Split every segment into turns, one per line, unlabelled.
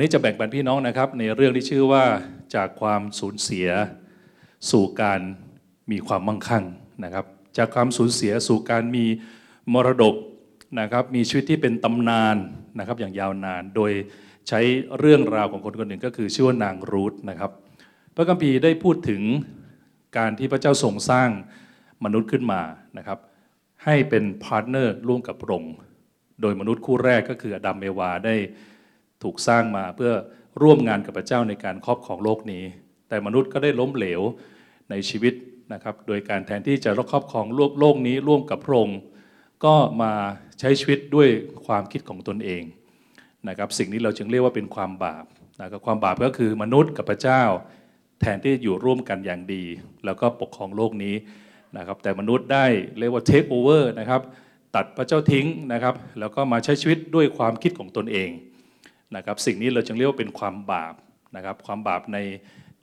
นี้จะแบ่งปันพี่น้องนะครับ ในเรื่องที่ชื่อว่าจากความสูญเสียสู่การมีความมั่งคั่งนะครับ จากความสูญเสียสู่การมีมรดกนะครับ มีชีวิตที่เป็นตำนานนะครับอย่างยาวนาน โดยใช้เรื่องราวของคนคนหนึ่งก็คือชื่อว่านางรูธนะครับ พระคัมภีร์ได้พูดถึงการที่พระเจ้าทรงสร้างมนุษย์ขึ้นมานะครับ ให้เป็น partner ร่วมกับพระองค์โดยมนุษย์คู่แรกก็คืออดัมเอวาได้ ถูกสร้างมาเพื่อร่วมงานกับพระเจ้าในการครอบครองโลกนี้ แต่มนุษย์ก็ได้ล้มเหลวในชีวิตนะครับ โดยการแทนที่จะครอบครองโลกโลกนี้ร่วมกับพระองค์ก็มาใช้ชีวิตด้วยความคิดของตนเองนะครับ สิ่งนี้เราจึงเรียกว่าเป็นความบาปนะครับความบาปก็คือมนุษย์กับพระเจ้า แทนที่อยู่ร่วมกันอย่างดี แล้วก็ปกครองโลกนี้นะครับ แต่มนุษย์ได้เรียกว่าเทคโอเวอร์นะครับ ตัดพระเจ้าทิ้งนะครับ แล้วก็มาใช้ชีวิตด้วยความคิดของตนเอง นะครับสิ่งนี้เราจึงเรียกว่าเป็นความบาปนะครับความบาปใน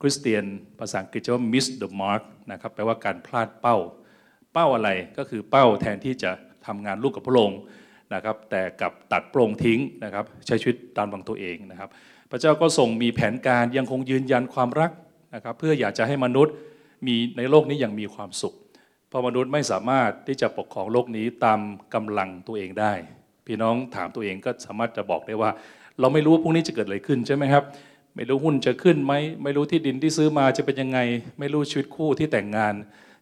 คริสเตียนภาษาอังกฤษจะว่า miss the mark นะครับแปลว่าการพลาดเป้า เป้าอะไรก็คือเป้าแทนที่จะทำงานลูกกับพระองค์นะครับแต่กับตัดโปร่งทิ้งนะครับใช้ชีวิตตามบังตัวเองนะครับ พระเจ้าก็ทรงมีแผนการยังคงยืนยันความรักนะครับเพื่ออยากจะให้มนุษย์มีในโลกนี้อย่างมีความสุข เพราะมนุษย์ไม่สามารถที่จะปกครองโลกนี้ตามกำลังตัวเองได้ พี่น้องถามตัวเองก็สามารถจะบอกได้ว่า เราไม่รู้ว่าพรุ่งนี้จะเกิดอะไรขึ้นใช่ไหมครับ ไม่รู้หุ้นจะขึ้นไหมไม่รู้ที่ดินที่ซื้อมาจะเป็นยังไง ไม่รู้ชีวิตคู่ที่แต่งงาน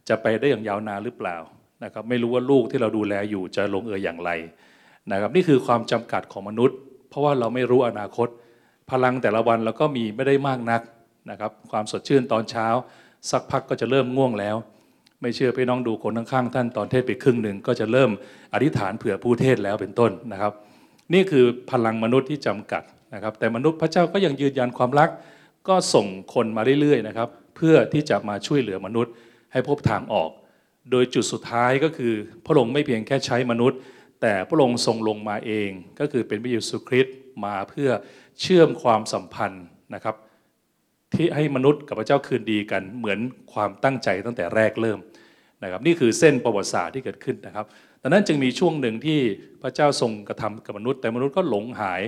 จะไปได้อย่างยาวนานหรือเปล่านะครับไม่รู้ว่าลูกที่เราดูแลอยู่จะลงเอยอย่างไรนะครับนี่คือความจำกัดของมนุษย์ เพราะว่าเราไม่รู้อนาคต พลังแต่ละวันเราก็มีไม่ได้มากนักนะครับความสดชื่นตอนเช้า สักพักก็จะเริ่มง่วงแล้ว ไม่เชื่อพี่น้องดูคนข้างๆท่านตอนเทศไปครึ่งหนึ่งก็จะเริ่มอธิษฐานเผื่อผู้เทศแล้วเป็นต้นนะครับ นี่คือพลังมนุษย์ที่จำกัดนะครับ แต่มนุษย์พระเจ้าก็ยังยืนยันความรัก ก็ส่งคนมาเรื่อยๆนะครับ เพื่อที่จะมาช่วยเหลือมนุษย์ ให้พบทางออก โดยจุดสุดท้ายก็คือ พระองค์ไม่เพียงแค่ใช้มนุษย์ แต่พระองค์ทรงลงมาเอง ก็คือเป็นพระเยซูคริสต์มาเพื่อเชื่อมความสัมพันธ์นะครับ ที่ให้มนุษย์กับพระเจ้าคืนดีกันเหมือนความตั้งใจตั้งแต่แรกเริ่มนะครับ นี่คือเส้นประวัติศาสตร์ที่เกิดขึ้นนะครับ ดังนั้นจึงมีช่วงหนึ่งที่พระเจ้าทรงกระทำกับมนุษย์ แต่มนุษย์ก็หลงหาย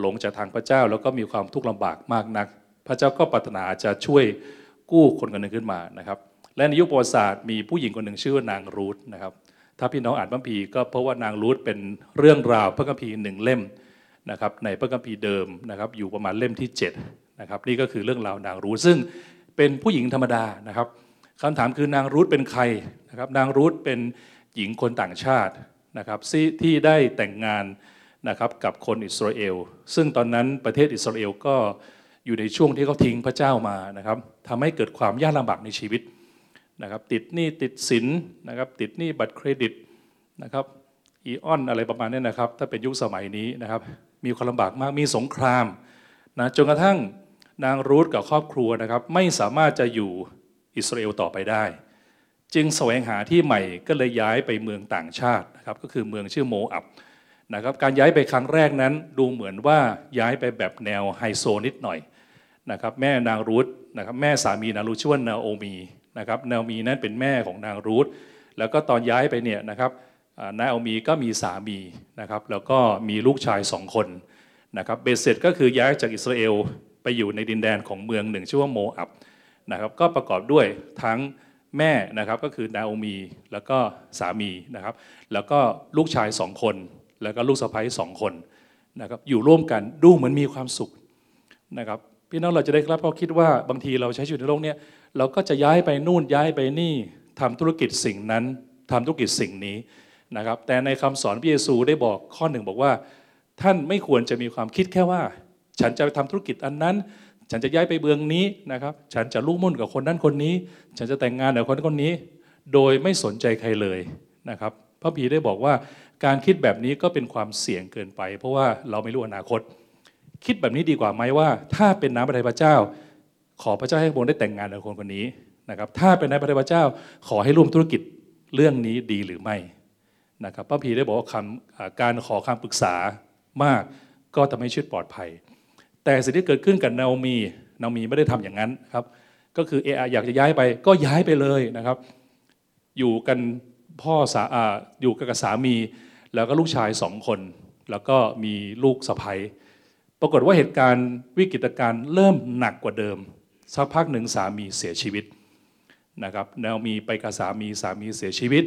หลงจากทางพระเจ้าแล้วก็มีความทุกข์ลำบากมากนัก พระเจ้าก็ปรารถนาจะช่วยกู้คนคนหนึ่งขึ้นมานะครับ และในยุคประวัติศาสตร์มีผู้หญิงคนหนึ่งชื่อว่านางรูธนะครับ ถ้าพี่น้องอ่านพระคัมภีร์ก็เพราะว่านางรูธเป็นเรื่องราวพระคัมภีร์หนึ่งเล่มนะครับในพระคัมภีร์เดิมนะครับอยู่ประมาณเล่มที่7นะครับนี่ก็คือเรื่องราวนางรูธซึ่งเป็นผู้หญิงธรรมดานะครับคำถามคือนางรูธเป็นใครนะครับนางรูธเป็น หญิงคนต่างชาตินะครับที่ได้แต่งงานนะครับกับคนอิสราเอล ซึ่งตอนนั้นประเทศอิสราเอลก็อยู่ในช่วงที่เขาทิ้งพระเจ้ามานะครับทำให้เกิดความยากลำบากในชีวิตนะครับติดหนี้ติดสินนะครับติดหนี้บัตรเครดิตนะครับอีออนอะไรประมาณนี้นะครับ ถ้าเป็นยุคสมัยนี้นะครับมีความลำบากมากมีสงครามนะจนกระทั่งนางรูธกับครอบครัวนะครับไม่สามารถจะอยู่อิสราเอลต่อไปได้ จึงแสวงหาที่ใหม่ก็เลยย้ายไปเมืองต่างชาตินะครับก็คือเมืองชื่อโมอับนะครับการย้ายไปครั้งแรกนั้นดูเหมือนว่าย้ายไปแบบแนวไฮโซนิดหน่อยนะครับแม่นางรูธนะครับแม่สามีนางรูธชื่อว่านาโอมีนะครับนาโอมีนั้นเป็นแม่ของนางรูธแล้วก็ตอนย้ายไปเนี่ยนะครับนาโอมีก็มีสามีนะครับแล้วก็มีลูกชายสองคนนะครับเบสเสร็จก็คือย้ายจากอิสราเอลไปอยู่ในดินแดนของเมืองหนึ่ง ชื่อว่าโมอับนะครับก็ประกอบด้วยทั้ง แม่นะครับก็คือนาโอมีแล้วก็สามีนะครับ แล้วก็ลูกชายสองคน แล้วก็ลูกสะใภ้สองคนนะครับอยู่ร่วมกันดูเหมือนมีความสุขนะครับพี่น้องเราจะได้ครับเพราคิดว่าบางทีเราใช้ชีวิตในโลกนี้เราก็จะย้ายไปนู่นย้ายไปนี่ทำธุรกิจสิ่งนั้นทำธุรกิจสิ่งนี้นะครับ แต่ในคำสอนพระเยซูได้บอกข้อหนึ่งบอกว่า ท่านไม่ควรจะมีความคิดแค่ว่า ฉันจะไปทำธุรกิจอันนั้น ฉันจะย้ายไปเบืองนี้นะครับ ฉันจะลูกมุ่นกับคนนั้นคนนี้ ฉันจะแต่งงานกับคนนั้นคนนี้ โดยไม่สนใจใครเลยนะครับพระพีได้บอกว่าการคิดแบบนี้ก็เป็นความเสี่ยงเกินไป เพราะว่าเราไม่รู้อนาคต คิดแบบนี้ดีกว่าไหมว่า ถ้าเป็นน้ำพระทัยพระเจ้า ขอพระเจ้าให้พระองค์ได้แต่งงานกับคนคนนี้นะครับ ถ้าเป็นน้ำพระทัยพระเจ้า ขอให้ร่วมธุรกิจเรื่องนี้ดีหรือไม่นะครับพระพีได้บอกว่าคำการขอคำปรึกษามากก็ทำให้ชีวิตปลอดภัย แต่สิ่งที่เกิดขึ้นกับนาโอมีนาโอมีไม่ได้ทำอย่างนั้นครับ ก็คือเอออยากจะย้ายไปก็ย้ายไปเลยนะครับ อยู่กันพ่อสาอยู่กับสามี แล้วก็ลูกชายสองคน แล้วก็มีลูกสะใภ้ปรากฏว่าเหตุการณ์วิกฤตการณ์เริ่มหนักกว่าเดิมสักพักหนึ่งสามีเสียชีวิตนะครับแนวมีไปกับสามีสามีเสียชีวิต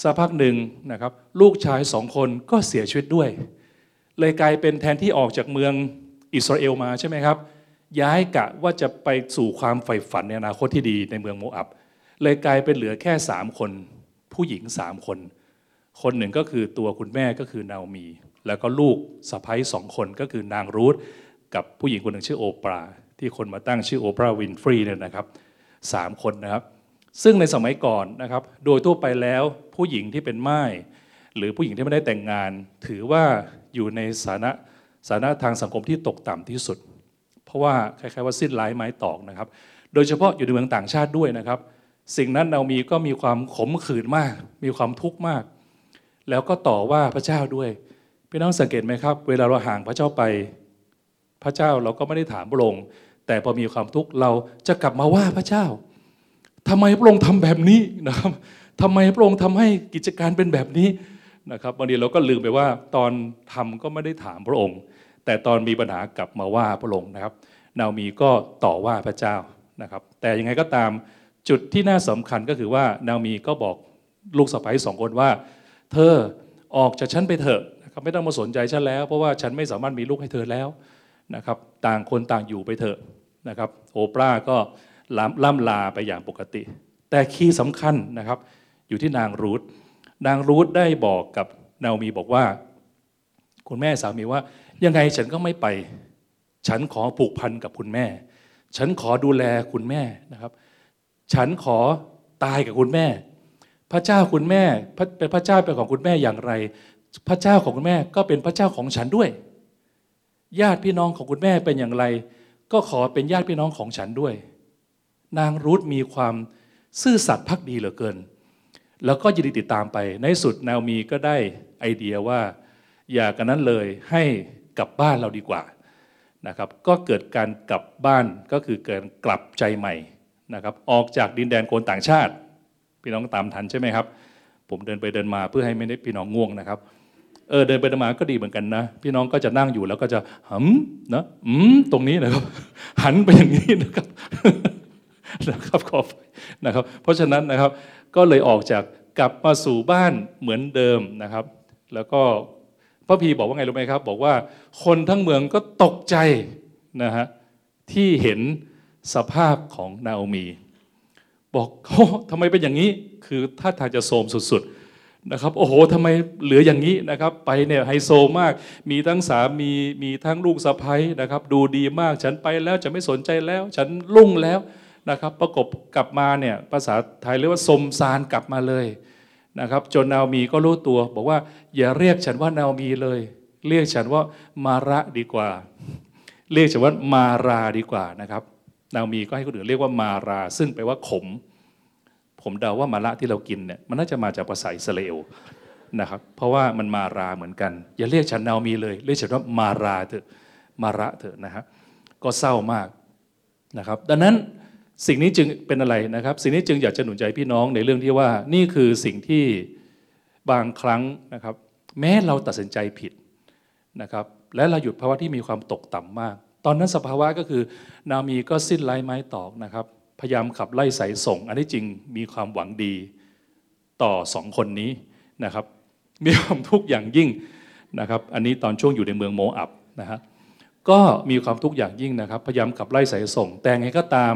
สักพักหนึ่งนะครับ ลูกชายสองคนก็เสียชีวิตด้วย เลยกลายเป็นแทนที่ออกจากเมือง อิสราเอลมาใช่ไหมครับ ย้ายกะว่าจะไปสู่ความใฝ่ฝันในอนาคตที่ดีในเมืองโมอับ เลยกลายเป็นเหลือแค่สามคน ผู้หญิงสามคน คนหนึ่งก็คือตัวคุณแม่ก็คือนาโอมี แล้วก็ลูกสะพ้ยสองคนก็คือนางรูธกับผู้หญิงคนหนึ่งชื่อโอปราที่คนมาตั้งชื่อโอปราวินฟรีเนี่ยนะครับสามคนนะครับซึ่งในสมัยก่อนนะครับโดยทั่วไปแล้วผู้หญิงที่เป็นม่ายหรือผู้หญิงที่ไม่ได้แต่งงาน ถือว่าอยู่ในสถานะ สถานะทางสังคมที่ตกต่ำที่สุด เพราะว่าคล้ายๆว่าสิ้นไร้ไม้ตอกนะครับ โดยเฉพาะอยู่ในเมืองต่างชาติด้วยนะครับ สิ่งนั้นเรามีก็มีความขมขื่นมาก มีความทุกข์มาก แล้วก็ต่อว่าพระเจ้าด้วยพี่น้องสังเกตไหมครับ เวลาเราห่างพระเจ้าไป พระเจ้าเราก็ไม่ได้ถามพระองค์แต่พอมีความทุกข์เราจะกลับมาว่าพระเจ้าทำไมพระองค์ทำแบบนี้นะครับทำไมพระองค์ทำให้กิจการเป็นแบบนี้ นะครับบางทีเราก็ลืมไปว่าตอนทำก็ไม่ได้ถามพระองค์ แต่ตอนมีปัญหากลับมาว่าพระองค์นะครับ นามีก็ต่อว่าพระเจ้านะครับ แต่ยังไงก็ตามจุดที่น่าสำคัญก็คือว่านามีก็บอกลูกสะใภ้สองคนว่า เธอออกจากฉันไปเถอะนะครับไม่ต้องมาสนใจฉันแล้ว เพราะว่าฉันไม่สามารถมีลูกให้เธอแล้วนะครับ ต่างคนต่างอยู่ไปเถอะนะครับ โอปราก็ล่ำลาไปอย่างปกติ แต่คีย์สำคัญนะครับ อยู่ที่นางรูธ นางรูธได้บอกกับนาโอมีบอกว่า คุณแม่สามีว่า ยังไงฉันก็ไม่ไป ฉันขอผูกพันกับคุณแม่ ฉันขอดูแลคุณแม่นะครับ ฉันขอตายกับคุณแม่ พระเจ้าคุณแม่เป็นพระเจ้าเป็นของคุณแม่อย่างไร พระเจ้าของคุณแม่ก็เป็นพระเจ้าของฉันด้วย ญาติพี่น้องของคุณแม่เป็นอย่างไร ก็ขอเป็นญาติพี่น้องของฉันด้วย นางรูธมีความซื่อสัตย์พักดีเหลือเกิน แล้วก็ยินดีติดตามไป ในสุดแนามีก็ได้ไอเดียว่า อย่ากันนั้นเลยให้กลับบ้านเราดีกว่านะครับก็เกิดการกลับบ้านก็คือเกิดกลับใจใหม่นะครับออกจากดินแดนโกนต่างชาติ พี่น้องตามทันใช่ไหมครับ ผมเดินไปเดินมาเพื่อให้ไม่ได้พี่น้องง่วงนะครับเออเดินไปเดินมาก็ดีเหมือนกันนะพี่น้องก็จะนั่งอยู่แล้วก็จะหำนะอืมตรงนี้นะครับหันไปอย่างนี้นะครับนะครับขอบนะครับ เพราะฉะนั้นนะครับ ก็เลยออกจากกลับมาสู่บ้านเหมือนเดิมนะครับ แล้วก็พระพีบอกว่าไงรู้ไหมครับ บอกว่าคนทั้งเมืองก็ตกใจนะฮะที่เห็นสภาพของนาโอมี บอกโอ้ทำไมเป็นอย่างนี้คือท่าทางจะโทมสุดๆนะครับโอ้โหทำไมเหลืออย่างนี้นะครับ ไปเนี่ยไฮโซมาก มีทั้งสามีมีทั้งลูกสะใภ้นะครับ ดูดีมากฉันไปแล้วจะไม่สนใจแล้ว ฉันลุ่งแล้ว นะครับประกบกลับมาเนี่ยภาษาไทยเรียกว่าสมซานกลับมาเลยนะครับจนนามีก็รู้ตัว บอกว่าอย่าเรียกฉันว่านามีเลย เรียกฉันว่ามาระดีกว่า เรียกฉันว่ามาราดีกว่านะครับนามีก็ให้คนอื่นเรียกว่ามารา ซึ่งแปลว่าขม ผมเดาว่ามาระที่เรากินเนี่ยมันน่าจะมาจากภาษาอิสราเอลนะครับเพราะว่ามันมาราเหมือนกัน อย่าเรียกฉันนามีเลย เรียกฉันว่ามาราเถอะมาระเถอะนะฮะก็เศร้ามากนะครับ ดังนั้น สิ่งนี้จึงเป็นอะไรนะครับ สิ่งนี้จึงอยากจะหนุนใจพี่น้องในเรื่องที่ว่านี่คือสิ่งที่บางครั้งนะครับ แม้เราตัดสินใจผิดนะครับ และเราหยุดภาวะที่มีความตกต่ำมาก ตอนนั้นสภาวะก็คือ นามีก็สิ้นไร้ไม้ตอกนะครับ พยายามขับไล่สายส่ง อันที่จริงมีความหวังดีต่อสองคนนี้นะครับ มีความทุกข์อย่างยิ่งนะครับ อันนี้ตอนช่วงอยู่ในเมืองโมอับนะฮะก็มีความทุกข์อย่างยิ่งนะครับ พยายามขับไล่สายส่ง แต่ไงก็ตาม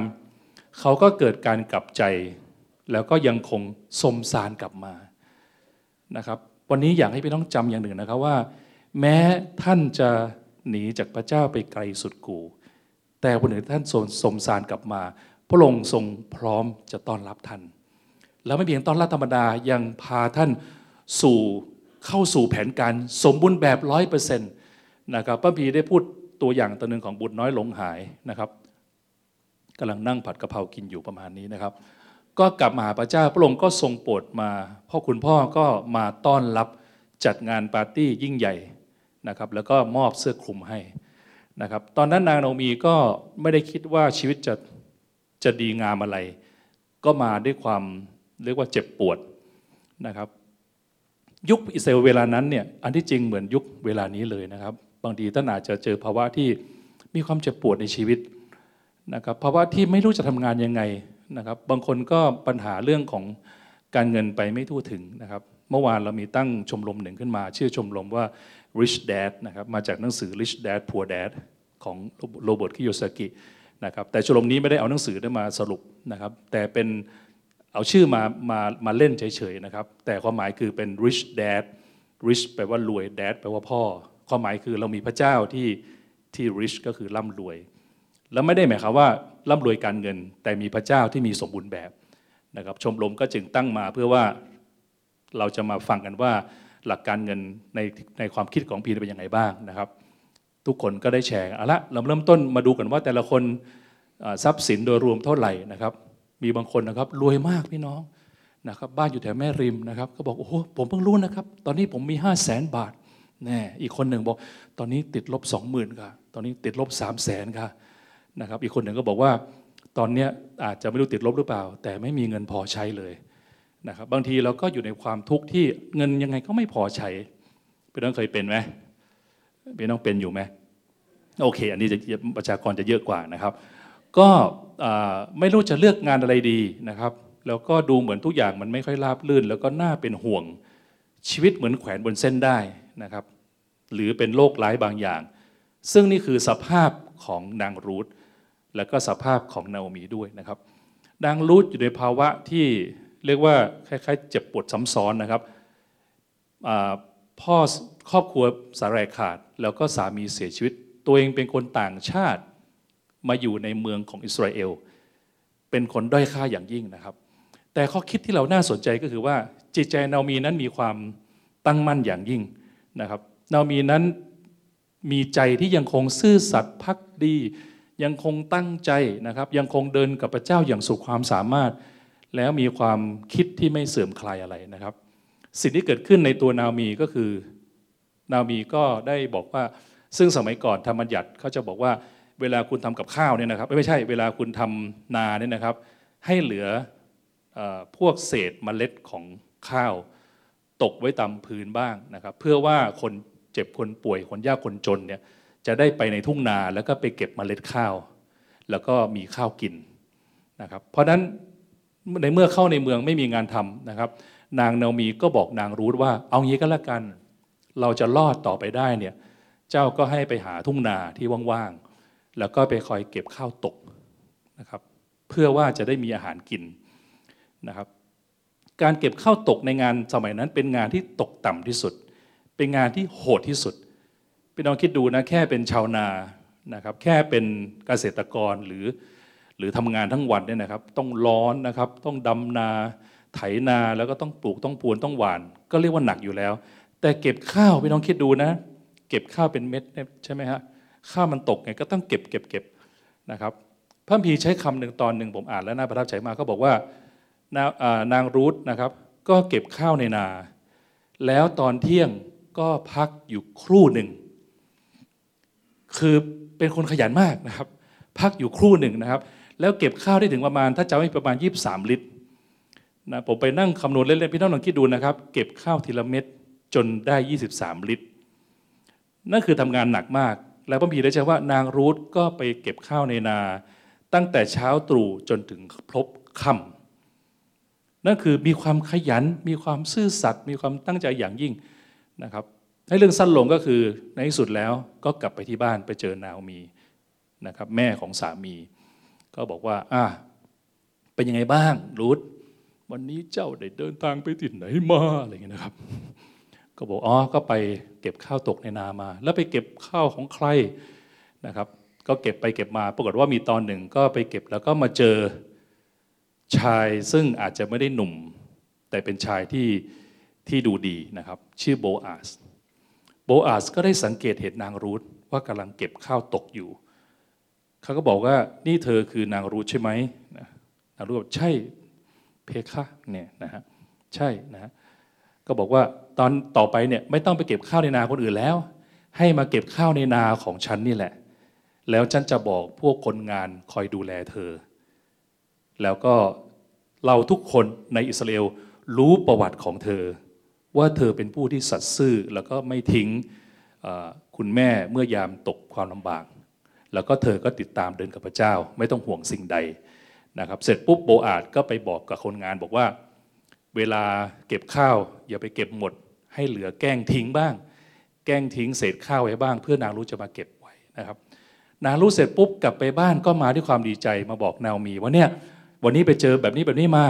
เขาก็เกิดการกลับใจ แล้วก็ยังคงสมสารกลับมานะครับวันนี้อยากให้พี่น้องจำอย่างหนึ่งนะครับว่า แม้ท่านจะหนีจากพระเจ้าไปไกลสุดกู แต่วันหนึ่งท่านสมสมสารกลับมา พระองค์ทรงพร้อมจะต้อนรับท่าน แล้วไม่เพียงต้อนรับธรรมดายังพาท่านสู่เข้าสู่แผนการสมบูรณ์แบบร้อยเปอร์เซ็นต์นะครับพระพีได้พูดตัวอย่างตัวหนึ่งของบุตรน้อยหลงหายนะครับ กำลังนั่งผัดกะเพรากินอยู่ประมาณนี้นะครับ ก็กลับมาหาพระเจ้าพระองค์ก็ทรงโปรดมาพ่อคุณพ่อก็มาต้อนรับจัดงานปาร์ตี้ยิ่งใหญ่นะครับ แล้วก็มอบเสื้อคลุมให้นะครับ ตอนนั้นนางโนมีก็ไม่ได้คิดว่าชีวิตจะจะดีงามอะไร ก็มาด้วยความเรียกว่าเจ็บปวดนะครับยุคอิสราเอลเวลานั้นเนี่ยอันที่จริงเหมือนยุคเวลานี้เลยนะครับ บางทีท่านอาจจะเจอภาวะที่มีความเจ็บปวดในชีวิต นะครับภาะวะที่ไม่รู้จะทำงานยังไงนะครับบางคนก็ปัญหาเรื่องของการเงินไปไม่ทั่วถึงนะครับเมื่อวานเรามีตั้งชมรมหนึ่งขึ้นมา ชื่อชมรมว่า Rich Dad นะครับมาจากหนังสือ Rich Dad Poor Dad ของโรเบิร์ตคิโยซากินะครับแต่ชมรมนี้ไม่ได้เอาหนังสือมาสรุปนะครับแต่เป็นเอาชื่อมามามาเล่นเฉยๆนะครับแต่ความหมายคือเป็น rich dad rich แปลว่ารวย dad แปลว่าพ่อ ความหมายคือเรามีพระเจ้าที่ที่ rich ก็คือร่ำรวย แล้วไม่ได้หมายความว่าร่ำรวยการเงิน แต่มีพระเจ้าที่มีสมบูรณ์แบบนะครับชมรมก็จึงตั้งมาเพื่อว่าเราจะมาฟังกันว่าหลักการเงินในในความคิดของพีเป็นยังไงบ้างนะครับ ทุกคนก็ได้แชร์เอาละเราเริ่มต้นมาดูกันว่าแต่ละคนทรัพย์สินโดยรวมเท่าไหร่นะครับ มีบางคนนะครับรวยมากพี่น้องนะครับบ้านอยู่แถวแม่ริมนะครับ ก็บอกโอ้โหผมเพิ่งรู้นะครับ ตอนนี้ผมมีห้าแสนบาทแน่อีกคนหนึ่งบอก ตอนนี้ติดลบสองหมื่นค่ะตอนนี้ติดลบสามแสนค่ะ นะครับ อีกคนหนึ่งก็บอกว่าตอนนี้อาจจะไม่รู้ติดลบหรือเปล่า แต่ไม่มีเงินพอใช้เลยนะครับบางทีเราก็อยู่ในความทุกข์ที่เงินยังไงก็ไม่พอใช้พี่น้องเคยเป็นไหมพี่น้องเป็นอยู่ไหมโอเค อันนี้จะประชากรจะเยอะกว่านะครับ ก็ไม่รู้จะเลือกงานอะไรดีนะครับ แล้วก็ดูเหมือนทุกอย่างมันไม่ค่อยราบรื่น แล้วก็น่าเป็นห่วงชีวิตเหมือนแขวนบนเส้นได้นะครับ หรือเป็นโรคร้ายบางอย่าง ซึ่งนี่คือสภาพของนางรูธ แล้วก็สภาพของนาโอมีด้วยนะครับ นางรูธอยู่ในภาวะที่เรียกว่าคล้ายๆ เจ็บปวดซ้ำซ้อนนะครับพ่อครอบครัวสาแรขาด แล้วก็สามีเสียชีวิต ตัวเองเป็นคนต่างชาติมาอยู่ในเมืองของอิสราเอล เป็นคนด้อยค่าอย่างยิ่งนะครับ แต่ข้อคิดที่เราน่าสนใจก็คือว่าจิตใจนามีนั้นมีความตั้งมั่นอย่างยิ่งนะครับนามีนั้นมีใจที่ยังคงซื่อสัตย์พักดี ยังคงตั้งใจนะครับ ยังคงเดินกับพระเจ้าอย่างสุดความสามารถ แล้วมีความคิดที่ไม่เสื่อมคลายอะไรนะครับ สิ่งที่เกิดขึ้นในตัวนามีก็คือ นามีก็ได้บอกว่า ซึ่งสมัยก่อนธรรมบัญญัติเขาจะบอกว่าเวลาคุณทำกับข้าวเนี่ยนะครับไม่ใช่เวลาคุณทำนาเนี่ยนะครับ ให้เหลือพวกเศษเมล็ดของข้าว ตกไว้ตามพื้นบ้างนะครับ เพื่อว่าคนเจ็บคนป่วยคนยากคนจนเนี่ย จะได้ไปในทุ่งนาแล้วก็ไปเก็บเมล็ดข้าว แล้วก็มีข้าวกินนะครับ เพราะนั้นในเมื่อเข้าในเมืองไม่มีงานทำนะครับ นางเนามีก็บอกนางรูธว่า เอางี้ก็แล้วกัน เราจะรอดต่อไปได้เนี่ยเจ้าก็ให้ไปหาทุ่งนาที่ว่างๆแล้วก็ไปคอยเก็บข้าวตกนะครับ เพื่อว่าจะได้มีอาหารกินนะครับ การเก็บข้าวตกในงานสมัยนั้นเป็นงานที่ตกต่ำที่สุด เป็นงานที่โหดที่สุด พี่น้องคิดดูนะแค่เป็นชาวนานะครับ แค่เป็นเกษตรกรหรือ หรือทำงานทั้งวันเนี่ยนะครับ ต้องร้อนนะครับ ต้องดำนาไถนาแล้วก็ต้องปลูกต้องปวนต้องหวาน ก็เรียกว่าหนักอยู่แล้ว แต่เก็บข้าวพี่น้องคิดดูนะ เก็บข้าวเป็นเม็ดใช่ไหมฮะข้าวมันตกไงก็ต้องเก็บเก็บเก็บนะครับพระพีใช้คำหนึ่งตอนหนึ่งผมอ่านแล้วน่าประทับใจมากเขาบอกว่านางรูทนะครับ ก็เก็บข้าวในนา แล้วตอนเที่ยงก็พักอยู่ครู่หนึ่ง คือเป็นคนขยันมากนะครับ พักอยู่ครู่หนึ่งนะครับ แล้วเก็บข้าวได้ถึงประมาณ ถ้าจะไม่ประมาณ 23 ลิตรนะผมไปนั่งคำนวณเล่นๆพี่น้องลองคิดดูนะครับ เก็บข้าวทีละเม็ดจนได้ 23 ลิตร นั่นคือทำงานหนักมาก แล้วพระพีได้ใช้ว่านางรูธก็ไปเก็บข้าวในนา ตั้งแต่เช้าตรู่จนถึงพบค่ำนั่นคือมีความขยัน มีความซื่อสัตย์มีความตั้งใจอย่างยิ่งนะครับ ให้เรื่องสั้นลงก็คือในที่สุดแล้วก็กลับไปที่บ้านไปเจอนาวมีนะครับแม่ของสามี ก็บอกว่าอะเป็นยังไงบ้างรูธวันนี้เจ้าได้เดินทางไปที่ไหนมาอะไรอย่างเงี้ยนะครับ ก็บอกอ๋อก็ไปเก็บข้าวตกในนามา แล้วไปเก็บข้าวของใครนะครับ ก็เก็บไปเก็บมาปรากฏว่ามีตอนหนึ่งก็ไปเก็บแล้วก็มาเจอชายซึ่งอาจจะไม่ได้หนุ่ม แต่เป็นชายที่ที่ดูดีนะครับ ชื่อโบอาส โบอาสก็ได้สังเกตเห็นนางรูธว่ากำลังเก็บข้าวตกอยู่ เขาก็บอกว่านี่เธอคือนางรูธใช่ไหมนางรูธบอกใช่เพคะเนี่ยนะฮะใช่นะฮะก็บอกว่าตอนต่อไปเนี่ยไม่ต้องไปเก็บข้าวในนาคนอื่นแล้ว ให้มาเก็บข้าวในนาของฉันนี่แหละ แล้วฉันจะบอกพวกคนงานคอยดูแลเธอ แล้วก็เราทุกคนในอิสราเอลรู้ประวัติของเธอ ว่าเธอเป็นผู้ที่สัตย์ซื่อ แล้วก็ไม่ทิ้งคุณแม่เมื่อยามตกความลำบาก แล้วก็เธอก็ติดตามเดินกับพระเจ้า ไม่ต้องห่วงสิ่งใดนะครับ เสร็จปุ๊บโบอาดก็ไปบอกกับคนงานบอกว่า เวลาเก็บข้าวอย่าไปเก็บหมด ให้เหลือแกล้งทิ้งบ้าง แกล้งทิ้งเศษข้าวไว้บ้าง เพื่อนางรู้จะมาเก็บไว้นะครับนางรู้เสร็จปุ๊บกลับไปบ้านก็มาด้วยความดีใจมาบอกนามีว่าเนี่ยวันนี้ไปเจอแบบนี้แบบนี้มา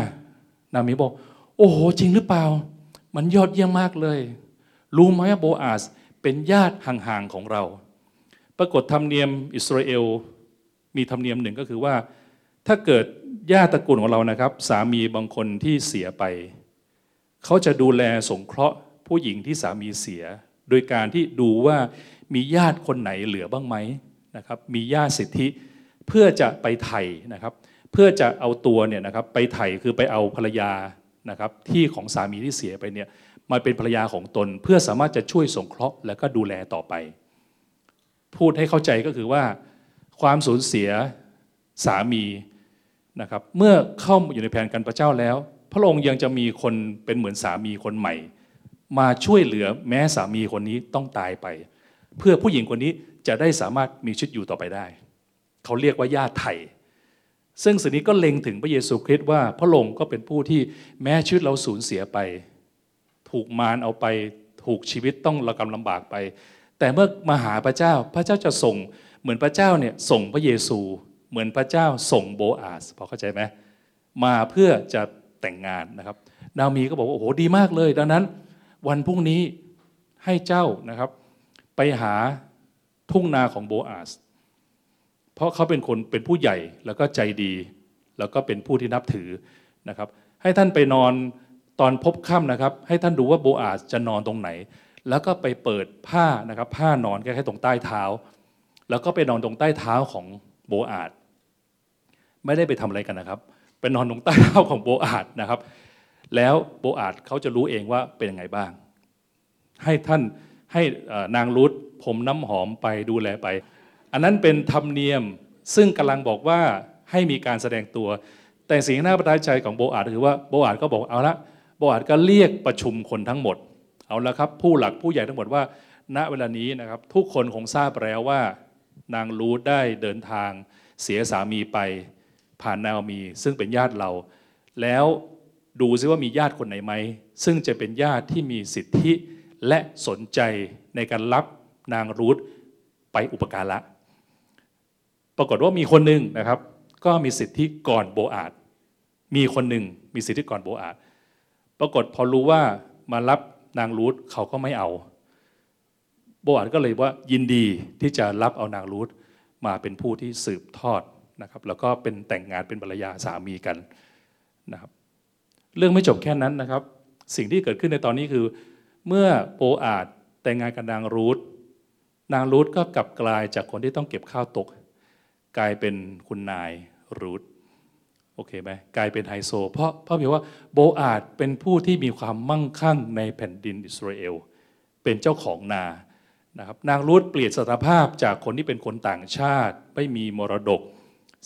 นามีบอก โอ้โหจริงหรือเปล่า มันยอดเยี่ยมมากเลย รู้ไหมโบอาสเป็นญาติห่างๆของเรา ปรากฏธรรมเนียมอิสราเอลมีธรรมเนียมหนึ่งก็คือว่า ถ้าเกิดญาติตระกูลของเรานะครับ สามีบางคนที่เสียไป เขาจะดูแลสงเคราะห์ผู้หญิงที่สามีเสีย โดยการที่ดูว่ามีญาติคนไหนเหลือบ้างไหมนะครับมีญาติสิทธิเพื่อจะไปไถ่นะครับ เพื่อจะเอาตัวเนี่ยนะครับไปไถ่คือไปเอาภรรยา นะครับที่ของสามีที่เสียไปเนี่ยมาเป็นภรรยาของตน เพื่อสามารถจะช่วยสงเคราะห์และก็ดูแลต่อไป พูดให้เข้าใจก็คือว่า ความสูญเสียสามีนะครับเมื่อเข้าอยู่ในแผนการพระเจ้าแล้ว พระองค์ยังจะมีคนเป็นเหมือนสามีคนใหม่ มาช่วยเหลือแม้สามีคนนี้ต้องตายไป เพื่อผู้หญิงคนนี้จะได้สามารถมีชีวิตอยู่ต่อไปได้ เขาเรียกว่าญาติไทย ซึ่งสิ่งนี้ก็เล็งถึงพระเยซูคริสต์ว่าพระองค์ก็เป็นผู้ที่แม้ชีวิตเราสูญเสียไป ถูกมารเอาไปถูกชีวิตต้องระกำลำบากไป แต่เมื่อมาหาพระเจ้าพระเจ้าจะส่งเหมือนพระเจ้าเนี่ยส่งพระเยซู เหมือนพระเจ้าส่งโบอาสพอเข้าใจไหมมาเพื่อจะแต่งงานนะครับนามีก็บอกว่าโอ้โหดีมากเลย ดังนั้น วันพรุ่งนี้ให้เจ้านะครับ ไปหาทุ่งนาของโบอาส เพราะเขาเป็นคนเป็นผู้ใหญ่แล้วก็ใจดี แล้วก็เป็นผู้ที่นับถือนะครับ ให้ท่านไปนอนตอนพบค่ำนะครับ ให้ท่านดูว่าโบอาสจะนอนตรงไหน แล้วก็ไปเปิดผ้านะครับผ้านอนแค่ตรงใต้เท้า แล้วก็ไปนอนตรงใต้เท้าของโบอาสไม่ได้ไปทำอะไรกันนะครับไปนอนตรงใต้เท้าของโบอาสนะครับ แล้วโบอาสเขาจะรู้เองว่าเป็นยังไงบ้าง ให้ท่านให้นางรุธผมน้ำหอมไปดูแลไป อันนั้นเป็นธรรมเนียมซึ่งกำลังบอกว่าให้มีการแสดงตัว แต่สิ่งน่าประทับใจของโบอาดคือว่าโบอาดก็บอกเอาละโบอาดก็เรียกประชุมคนทั้งหมด เอาละครับ ผู้หลักผู้ใหญ่ทั้งหมดว่า ณเวลานี้นะครับทุกคนคงทราบแล้วว่านางรูธได้เดินทางเสียสามีไป ผ่านนาอมี ซึ่งเป็นญาติเรา แล้วดูซิว่ามีญาติคนไหนไหม ซึ่งจะเป็นญาติที่มีสิทธิและสนใจในการรับนางรูธไปอุปการะ ปรากฏว่ามีคนหนึ่งนะครับ ก็มีสิทธิก่อนโบอาดมีคนหนึ่งมีสิทธิก่อนโบอาดปรากฏพอรู้ว่ามารับนางรูธเขาก็ไม่เอา โบอาดก็เลยว่ายินดีที่จะรับเอานางรูธมาเป็นผู้ที่สืบทอดนะครับ แล้วก็เป็นแต่งงานเป็นภรรยาสามีกันนะครับ เรื่องไม่จบแค่นั้นนะครับ สิ่งที่เกิดขึ้นในตอนนี้คือ เมื่อโปอาดแต่งงานกับนางรูธนางรูธก็กลับกลายจากคนที่ต้องเก็บข้าวตก กลายเป็นคุณนายรูธโอเคไหมกลายเป็นไฮโซ เพราะเพราะเพียว่าโบอาดเป็นผู้ที่มีความมั่งคั่งในแผ่นดินอิสราเอล เป็นเจ้าของนานะครับนางรูธเปลี่ยนสถาภาพจากคนที่เป็นคนต่างชาติ ไม่มีมรดก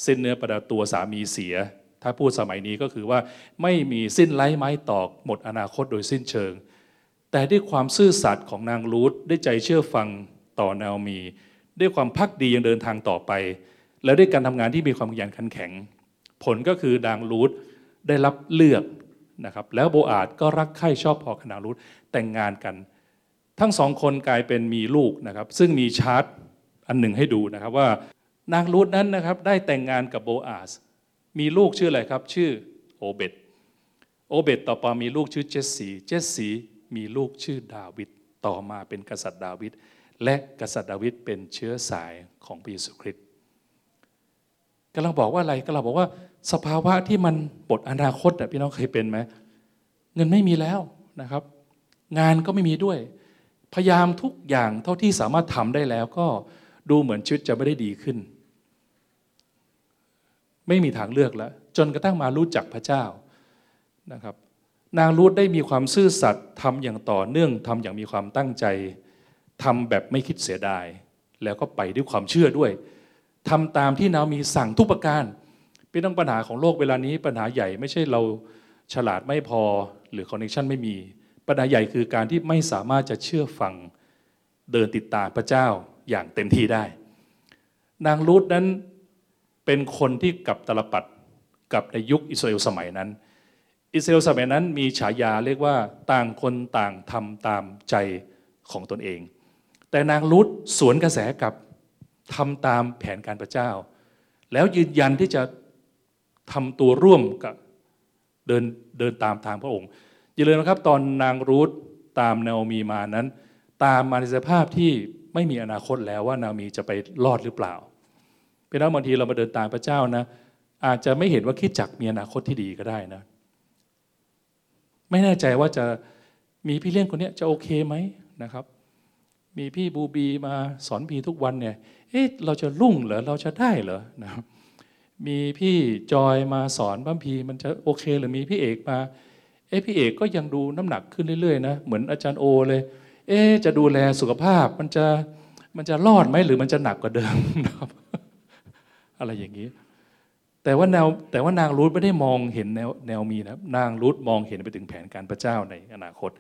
สิ้นเนื้อประดาตัวสามีเสีย ถ้าพูดสมัยนี้ก็คือว่าไม่มีสิ้นไร้ไม้ตอกหมดอนาคตโดยสิ้นเชิง แต่ด้วยความซื่อสัตย์ของนางรูธได้ใจเชื่อฟังต่อนาอมี ด้วยความพักดียังเดินทางต่อไป และด้วยการทำงานที่มีความขยันขันแข็ง ผลก็คือนางรูธได้รับเลือกนะครับแล้วโบอาดก็รักใคร่ชอบพอกับนางรูธแต่งงานกัน ทั้งสองคนกลายเป็นมีลูกนะครับ ซึ่งมีชาร์ตอันหนึ่งให้ดูนะครับว่านางรูธนั้นนะครับได้แต่งงานกับโบอาสมีลูกชื่ออะไรครับ ชื่อโอเบตโอเบตต่อไปมีลูกชื่อเจสซีเจสซีมีลูกชื่อดาวิดต่อมาเป็นกษัตริย์ดาวิดและกษัตริย์ดาวิดเป็นเชื้อสายของพระเยซูคริสต์ กำลังบอกว่าอะไรกำลังบอกว่า สภาวะที่มันบทอนาคตพี่น้องเคยเป็นไหมเงินไม่มีแล้วนะครับ งานก็ไม่มีด้วย พยายามทุกอย่างเท่าที่สามารถทำได้แล้ว ก็ดูเหมือนชีวิตจะไม่ได้ดีขึ้น ไม่มีทางเลือกแล้ว จนกระทั่งมารู้จักพระเจ้านะครับ นางรูธได้มีความซื่อสัตย์ทำอย่างต่อเนื่องทำอย่างมีความตั้งใจทำแบบไม่คิดเสียดาย แล้วก็ไปด้วยความเชื่อด้วย ทำตามที่นามีสั่งทุกประการเป็นต้องปัญหาของโลกเวลานี้ปัญหาใหญ่ไม่ใช่เราฉลาดไม่พอหรือคอนเนคชันไม่มี ปัญหาใหญ่คือการที่ไม่สามารถจะเชื่อฟังเดินติดตามพระเจ้าอย่างเต็มที่ได้ นางรูธนั้นเป็นคนที่กับตลปัดกับในยุคอิสราเอลสมัยนั้น อิสราเอลสมัยนั้นมีฉายาเรียกว่าต่างคนต่างทำตามใจของตนเอง แต่นางรูธสวนกระแสกับ ทำตามแผนการพระเจ้า แล้วยืนยันที่จะทำตัวร่วมกับเดินเดินตามทางพระองค์อย่าลืมนะครับ ตอนนางรูธตามนาโอมีมานั้น ตามมาในสภาพที่ไม่มีอนาคตแล้วว่านาโอมีจะไปรอดหรือเปล่าเป็นแล้วบางทีเรามาเดินตามพระเจ้านะอาจจะไม่เห็นว่าคิดจักมีอนาคตที่ดีก็ได้นะ ไม่แน่ใจว่าจะมีพี่เลี้ยงคนนี้จะโอเคไหมนะครับ มีพี่บูบีมาสอนพีทุกวันเนี่ย เอ๊ะเราจะรุ่งเหรอเราจะได้เหรอนะครับมีพี่จอยมาสอนบ้ามพีมันจะโอเคหรือมีพี่เอกมา เอ๊ะพี่เอกก็ยังดูน้ำหนักขึ้นเรื่อยๆนะเหมือนอาจารย์โอเลย เอ๊ะจะดูแลสุขภาพมันจะมันจะรอดไหมหรือมันจะหนักกว่าเดิมนะครับ อะไรอย่างนี้ แต่ว่าแนวแต่ว่านางรูธไม่ได้มองเห็นแนวแนวมีนะนางรูธมองเห็นไปถึงแผนการพระเจ้าในอนาคต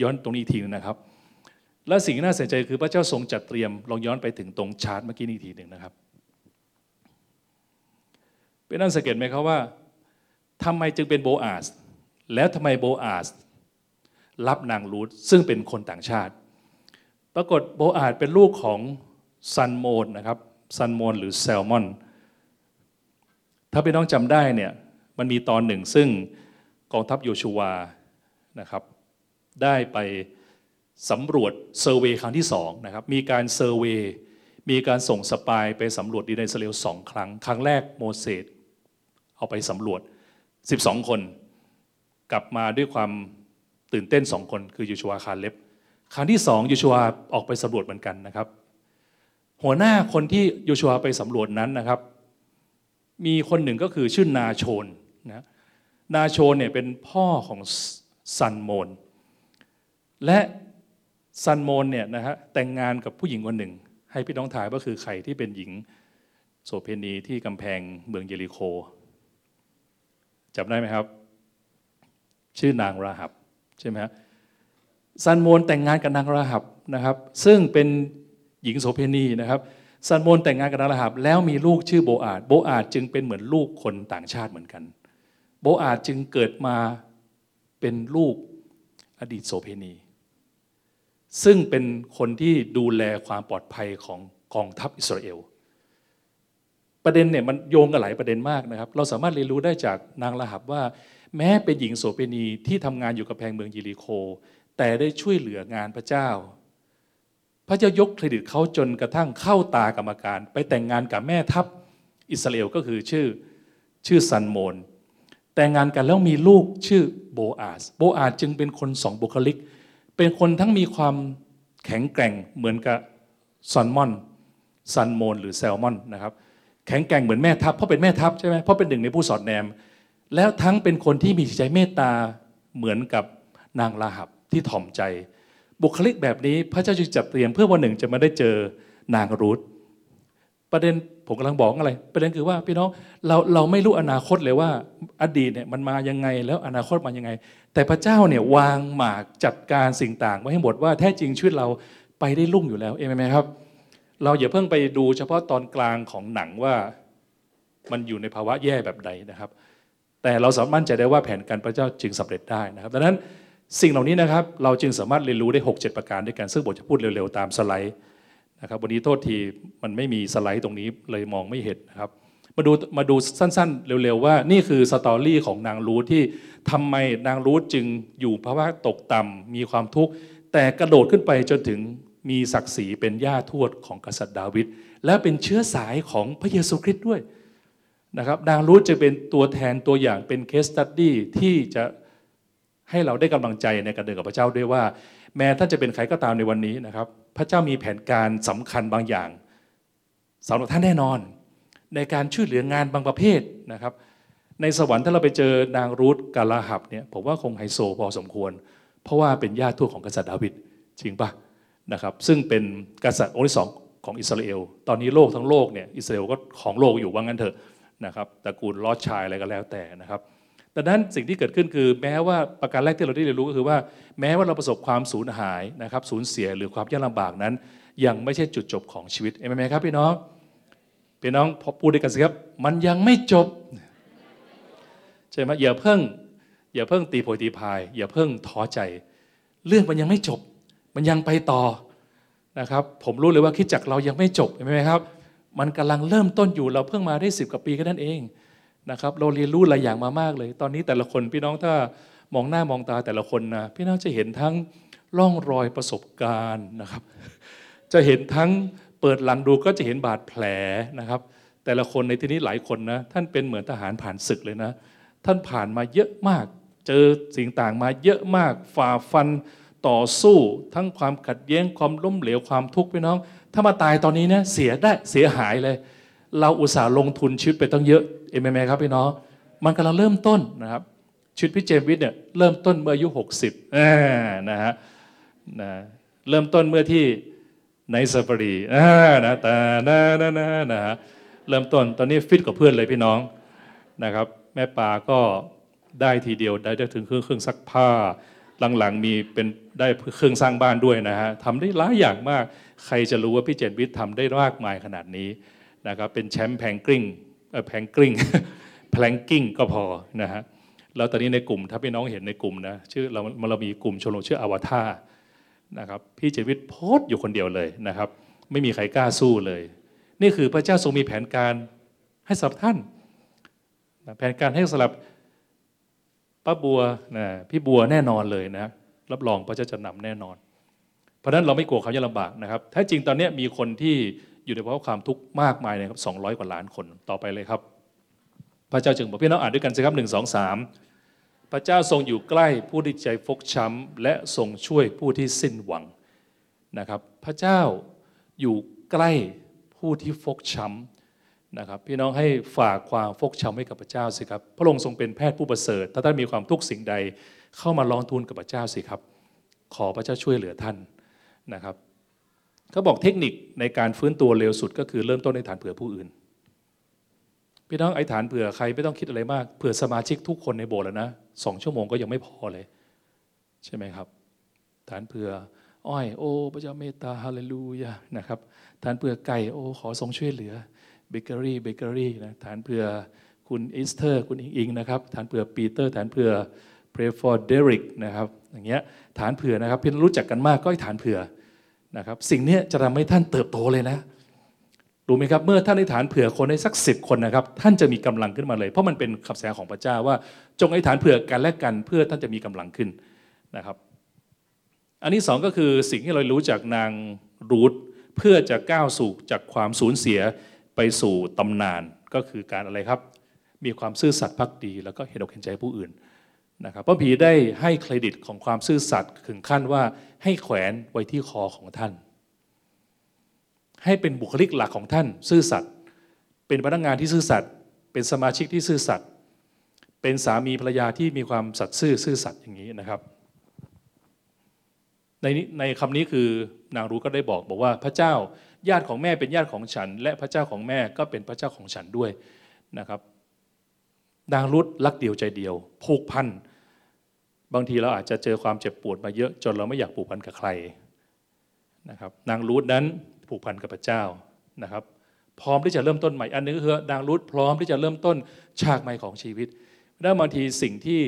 ย้อนตรงนี้อีกทีนึงนะครับ และสิ่งที่น่าสนใจคือพระเจ้าทรงจัดเตรียมลองย้อนไปถึงตรงชาร์ตเมื่อกี้นี้ทีหนึ่งนะครับเป็นนั่นสังเกตไหมครับว่าทำไมจึงเป็นโบอาสแล้วทำไมโบอาสรับนางรูธซึ่งเป็นคนต่างชาติ ปรากฏโบอาสเป็นลูกของซันโมนนะครับซันโมนหรือแซลมอน ถ้าพี่น้องจำได้เนี่ยมันมีตอนหนึ่งซึ่งกองทัพโยชูวานะครับ ได้ไป สำรวจ survey ครั้งที่สองนะครับมีการ survey มีการส่ง spy ไปสำรวจดินอิสราเอลสองครั้ง ครั้งแรกโมเสสเอาไปสำรวจ 12 คน กลับมาด้วยความตื่นเต้นสองคนคือยูชัวคาเล็บครั้งที่สองยูชัวออกไปสำรวจเหมือนกันนะครับ หัวหน้าคนที่ยูชัวไปสำรวจนั้นนะครับ มีคนหนึ่งก็คือชื่อนาโชนนะนาโชนเนี่ยเป็นพ่อของซันโมนและ ซันโมนเนี่ยนะฮะแต่งงานกับผู้หญิงคนหนึ่ง ให้พี่น้องทายว่าคือใครที่เป็นหญิงโสเพณีที่กำแพงเมืองเยริโคจำได้ไหมครับ ชื่อนางราหับใช่ไหมฮะซันโมนแต่งงานกับนางราหับนะครับ ซึ่งเป็นหญิงโสเพณีนะครับซันโมนแต่งงานกับนางราหับ แล้วมีลูกชื่อโบอาดโบอาดจึงเป็นเหมือนลูกคนต่างชาติเหมือนกัน โบอาดจึงเกิดมาเป็นลูกอดีตโสเพณี ซึ่งเป็นคนที่ดูแลความปลอดภัยของกองทัพอิสราเอลประเด็นเนี่ยมันโยงกันหลายประเด็นมากนะครับ เราสามารถเรียนรู้ได้จากนางละหับว่า แม้เป็นหญิงโสเภณีที่ทำงานอยู่กับแพงเมืองยิริโค แต่ได้ช่วยเหลืองานพระเจ้า พระเจ้ายกเครดิตเขาจนกระทั่งเข้าตากรรมการ ไปแต่งงานกับแม่ทัพอิสราเอลก็คือชื่อชื่อซันโมนแต่งงานกันแล้วมีลูกชื่อโบอาสโบอาสจึงเป็นคนสองบุคลิก เป็นคนทั้งมีความแข็งแกร่งเหมือนกับซันมอนซันโมนหรือแซลมอนนะครับแข็งแกร่งเหมือนแม่ทัพเพราะเป็นแม่ทัพใช่ไหมเพราะเป็นหนึ่งในผู้สอดแนม แล้วทั้งเป็นคนที่มีจิตใจเมตตาเหมือนกับนางราหับที่ถ่อมใจ บุคลิกแบบนี้พระเจ้าจึงจัดเตรียมเพื่อวันหนึ่งจะมาได้เจอนางรูธ ประเด็นผมกำลังบอกอะไร ประเด็นคือว่าพี่น้องเราเราไม่รู้อนาคตเลยว่า อดีตเนี่ยมันมายังไงแล้วอนาคตมายังไง แต่พระเจ้าเนี่ยวางหมากจัดการสิ่งต่างไว้ให้หมดว่าแท้จริงชีวิตเราไปได้ลุ่งอยู่แล้วเองไหมครับ เราอย่าเพิ่งไปดูเฉพาะตอนกลางของหนังว่ามันอยู่ในภาวะแย่แบบใดนะครับ แต่เราสามารถมั่นใจได้ว่าแผนการพระเจ้าจึงสำเร็จได้นะครับดังนั้นสิ่งเหล่านี้นะครับเราจึงสามารถเรียนรู้ได้ 6 7 ประการด้วยกันซึ่งบทจะพูดเร็วๆตามสไลด์ นะครับวันนี้โทษทีมันไม่มีสไลด์ตรงนี้เลยมองไม่เห็นนะครับมาดูมาดูสั้นๆ เร็วๆ ว่านี่คือ story ของนางรูทที่ทำไมนางรูทจึงอยู่ภาวะตกต่ำมีความทุกข์แต่กระโดดขึ้นไปจนถึงมีศักดิ์ศรีเป็นย่าทวดของกษัตริย์ดาวิดและเป็นเชื้อสายของพระเยซูคริสต์ด้วยนะครับนางรูธจะเป็นตัวแทนตัวอย่างเป็น case study ที่จะให้เราได้กำลังใจในการเดินกับพระเจ้าด้วยว่า แม้ท่านจะเป็นใครก็ตามในวันนี้นะครับ พระเจ้ามีแผนการสำคัญบางอย่างสำหรับท่านแน่นอน ในการช่วยเหลืองานบางประเภทนะครับ ในสวรรค์ถ้าเราไปเจอนางรูธกาลาหับเนี่ยผมว่าคงไฮโซพอสมควร เพราะว่าเป็นญาติทั่วของกษัตริย์ดาวิดจริงปะนะครับซึ่งเป็นกษัตริย์องค์ที่สองของอิสราเอล ตอนนี้โลกทั้งโลกเนี่ยอิสราเอลก็ของโลกอยู่ว่างั้นเถอะนะครับตระกูลลอดชายอะไรก็แล้วแต่นะครับ ดังนั้นสิ่งที่เกิดขึ้นคือแม้ว่าประการแรกที่เราได้เรียนรู้ก็คือว่า แม้ว่าเราประสบความสูญหายนะครับสูญเสียหรือความยากลำบากนั้น ยังไม่ใช่จุดจบของชีวิตเอเมนไหมครับพี่น้องพี่น้องพูดด้วยกันสิครับ มันยังไม่จบใช่ไหมอย่าเพิ่ง อย่าเพิ่งตีโพยตีพาย อย่าเพิ่งท้อใจ เรื่องมันยังไม่จบ มันยังไปต่อนะครับ ผมรู้เลยว่าคิดจักเรายังไม่จบเห็นไหมครับ มันกำลังเริ่มต้นอยู่เราเพิ่งมาได้สิบกว่าปีแค่นั้นเอง นะครับเราเรียนรู้หลายอย่างมามากเลย ตอนนี้แต่ละคนพี่น้องถ้ามองหน้ามองตาแต่ละคนนะพี่น้องจะเห็นทั้งร่องรอยประสบการณ์นะครับ จะเห็นทั้งเปิดหลังดูก็จะเห็นบาดแผลนะครับ แต่ละคนในที่นี้หลายคนนะท่านเป็นเหมือนทหารผ่านศึกเลยนะ ท่านผ่านมาเยอะมาก เจอสิ่งต่างมาเยอะมาก ฝ่าฟันต่อสู้ ทั้งความขัดแย้งความล้มเหลวความทุกข์พี่น้อง ถ้ามาตายตอนนี้นะเสียได้เสียหายเลย เราอุตส่าห์ลงทุนชีวิตไปตั้งเยอะเอเมครับพี่น้องมันกำลังเริ่มต้นนะครับชีวิตพี่เจมวิทย์เนี่ยเริ่มต้นเมื่ออายุ 60นะฮะนะเริ่มต้นเมื่อที่ในซาฟารีนะแต่นะนะนะนะฮะเริ่มต้นตอนนี้ฟิตกับเพื่อนเลยพี่น้องนะครับ แม่ปาก็ได้ทีเดียวได้ถึงเครื่องเครื่องซักผ้าหลังๆมีเป็นได้เครื่องสร้างบ้านด้วยนะฮะทำได้หลายอย่างมาก ใครจะรู้ว่าพี่เจนวิทย์ทำได้มากมายขนาดนี้ นะครับเป็นแชมป์แพงกริ้งแพงกริ้งแพลงกิ้งก็พอนะฮะแล้วตอนนี้ในกลุ่มถ้าพี่น้องเห็นในกลุ่มนะชื่อเราเรามีกลุ่มชมรมชื่ออวตารนะครับพี่เจวิตโพสต์อยู่คนเดียวเลยนะครับ ไม่มีใครกล้าสู้เลย นี่คือพระเจ้าทรงมีแผนการให้สำหรับท่าน แผนการให้สำหรับป้าบัวนะพี่บัวแน่นอนเลยนะรับรองพระเจ้าจะนำแน่นอน เพราะนั้นเราไม่กลัวความยากลำบากนะครับแท้จริงตอนนี้มีคนที่ อยู่ในภาวะความทุกข์มากมายนะครับสองกว่าล้านคนต่อไปเลยครับ พระเจ้าจึงบอกพี่น้องอ่านด้วยกันสิครับหนึ่งสองสามพระเจ้าทรงอยู่ใกล้ผู้ที่ใจฟกช้ำและทรงช่วยผู้ที่สิ้นหวังนะครับ พระเจ้าอยู่ใกล้ผู้ที่ฟกช้ำนะครับ พี่น้องให้ฝากความฟกช้ำให้กับพระเจ้าสิครับพระองค์ทรงเป็นแพทย์ผู้ประเสริฐถ้าท่านมีความทุกข์สิ่งใด เข้ามาร้องทูลกับพระเจ้าสิครับ ขอพระเจ้าช่วยเหลือท่านนะครับ เขาบอกเทคนิคในการฟื้นตัวเร็วสุดก็คือเริ่มต้นในฐานเผื่อผู้อื่น พี่น้องไอ้ฐานเผื่อใครไม่ต้องคิดอะไรมากเผื่อสมาชิกทุกคนในโบสถ์แล้วนะสองชั่วโมงก็ยังไม่พอเลย ใช่ไหมครับ ฐานเผื่ออ้อยโอ้พระเจ้าเมตตาฮาเลลูยานะครับฐานเผื่อไก่โอ้ขอทรงช่วยเหลือเบเกอรี่เบเกอรี่นะฐานเผื่อคุณอิสเตอร์ คุณอิงอิงนะครับฐานเผื่อปีเตอร์ฐานเผื่อ pray for Derek นะครับอย่างเงี้ยฐานเผื่อนะครับพี่รู้จักกันมากก็ฐานเผื่อ นะครับสิ่งนี้จะทำให้ท่านเติบโตเลยนะรู้ไหมครับเมื่อท่านอธิษฐานเผื่อคนได้สักสิบคนนะครับ ท่านจะมีกำลังขึ้นมาเลย เพราะมันเป็นขับแสของพระเจ้าว่า จงอธิษฐานเผื่อกันและกันเพื่อท่านจะมีกำลังขึ้นนะครับ อันนี้สองก็คือสิ่งที่เรารู้จากนางรูทเพื่อจะก้าวสู่จากความสูญเสียไปสู่ตำนานก็คือการอะไรครับ มีความซื่อสัตย์พักดี แล้วก็เห็นอกเห็นใจผู้อื่น นะครับพระผีได้ให้เครดิตของความซื่อสัตย์ถึงขั้นว่าให้แขวนไว้ที่คอของท่าน ให้เป็นบุคลิกหลักของท่าน ซื่อสัตย์เป็นพนักงานที่ซื่อสัตย์เป็นสมาชิกที่ซื่อสัตย์เป็นสามีภรรยาที่มีความสัตย์ซื่อซื่อสัตย์อย่างนี้นะครับในในคำนี้คือนางรู้ก็ได้บอกบอกว่าพระเจ้าญาติของแม่เป็นญาติของฉัน และพระเจ้าของแม่ก็เป็นพระเจ้าของฉันด้วยนะครับ นางรุดรักเดียวใจเดียว ผูกพัน บางทีเราอาจจะเจอความเจ็บปวดมาเยอะจนเราไม่อยากผูกพันกับใครนะครับนางรูดนั้นผูกพันกับพระเจ้านะครับ พร้อมที่จะเริ่มต้นใหม่อันนึงคือนางรูดพร้อมที่จะเริ่มต้นฉากใหม่ของชีวิตแล้วบางทีสิ่งที่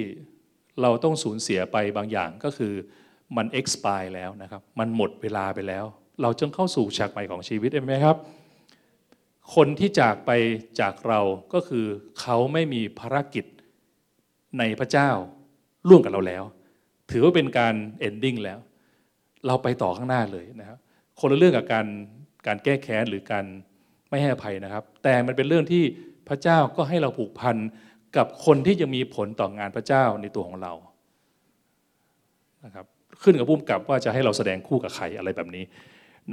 เราต้องสูญเสียไปบางอย่างก็คือมัน expire แล้วนะครับ มันหมดเวลาไปแล้ว เราจึงเข้าสู่ฉากใหม่ของชีวิตใช่ไหมครับ คนที่จากไปจากเราก็คือเขาไม่มีภารกิจในพระเจ้า ร่วมกับเราแล้ว ถือว่าเป็นการเอนดิ้งแล้ว เราไปต่อข้างหน้าเลยนะครับคนละเรื่องกับการการแก้แค้นหรือการไม่ให้อภัยนะครับ แต่มันเป็นเรื่องที่พระเจ้าก็ให้เราผูกพันกับคนที่ยังมีผลต่องานพระเจ้าในตัวของเรานะครับขึ้นกับพุ่มกับว่าจะให้เราแสดงคู่กับใครอะไรแบบนี้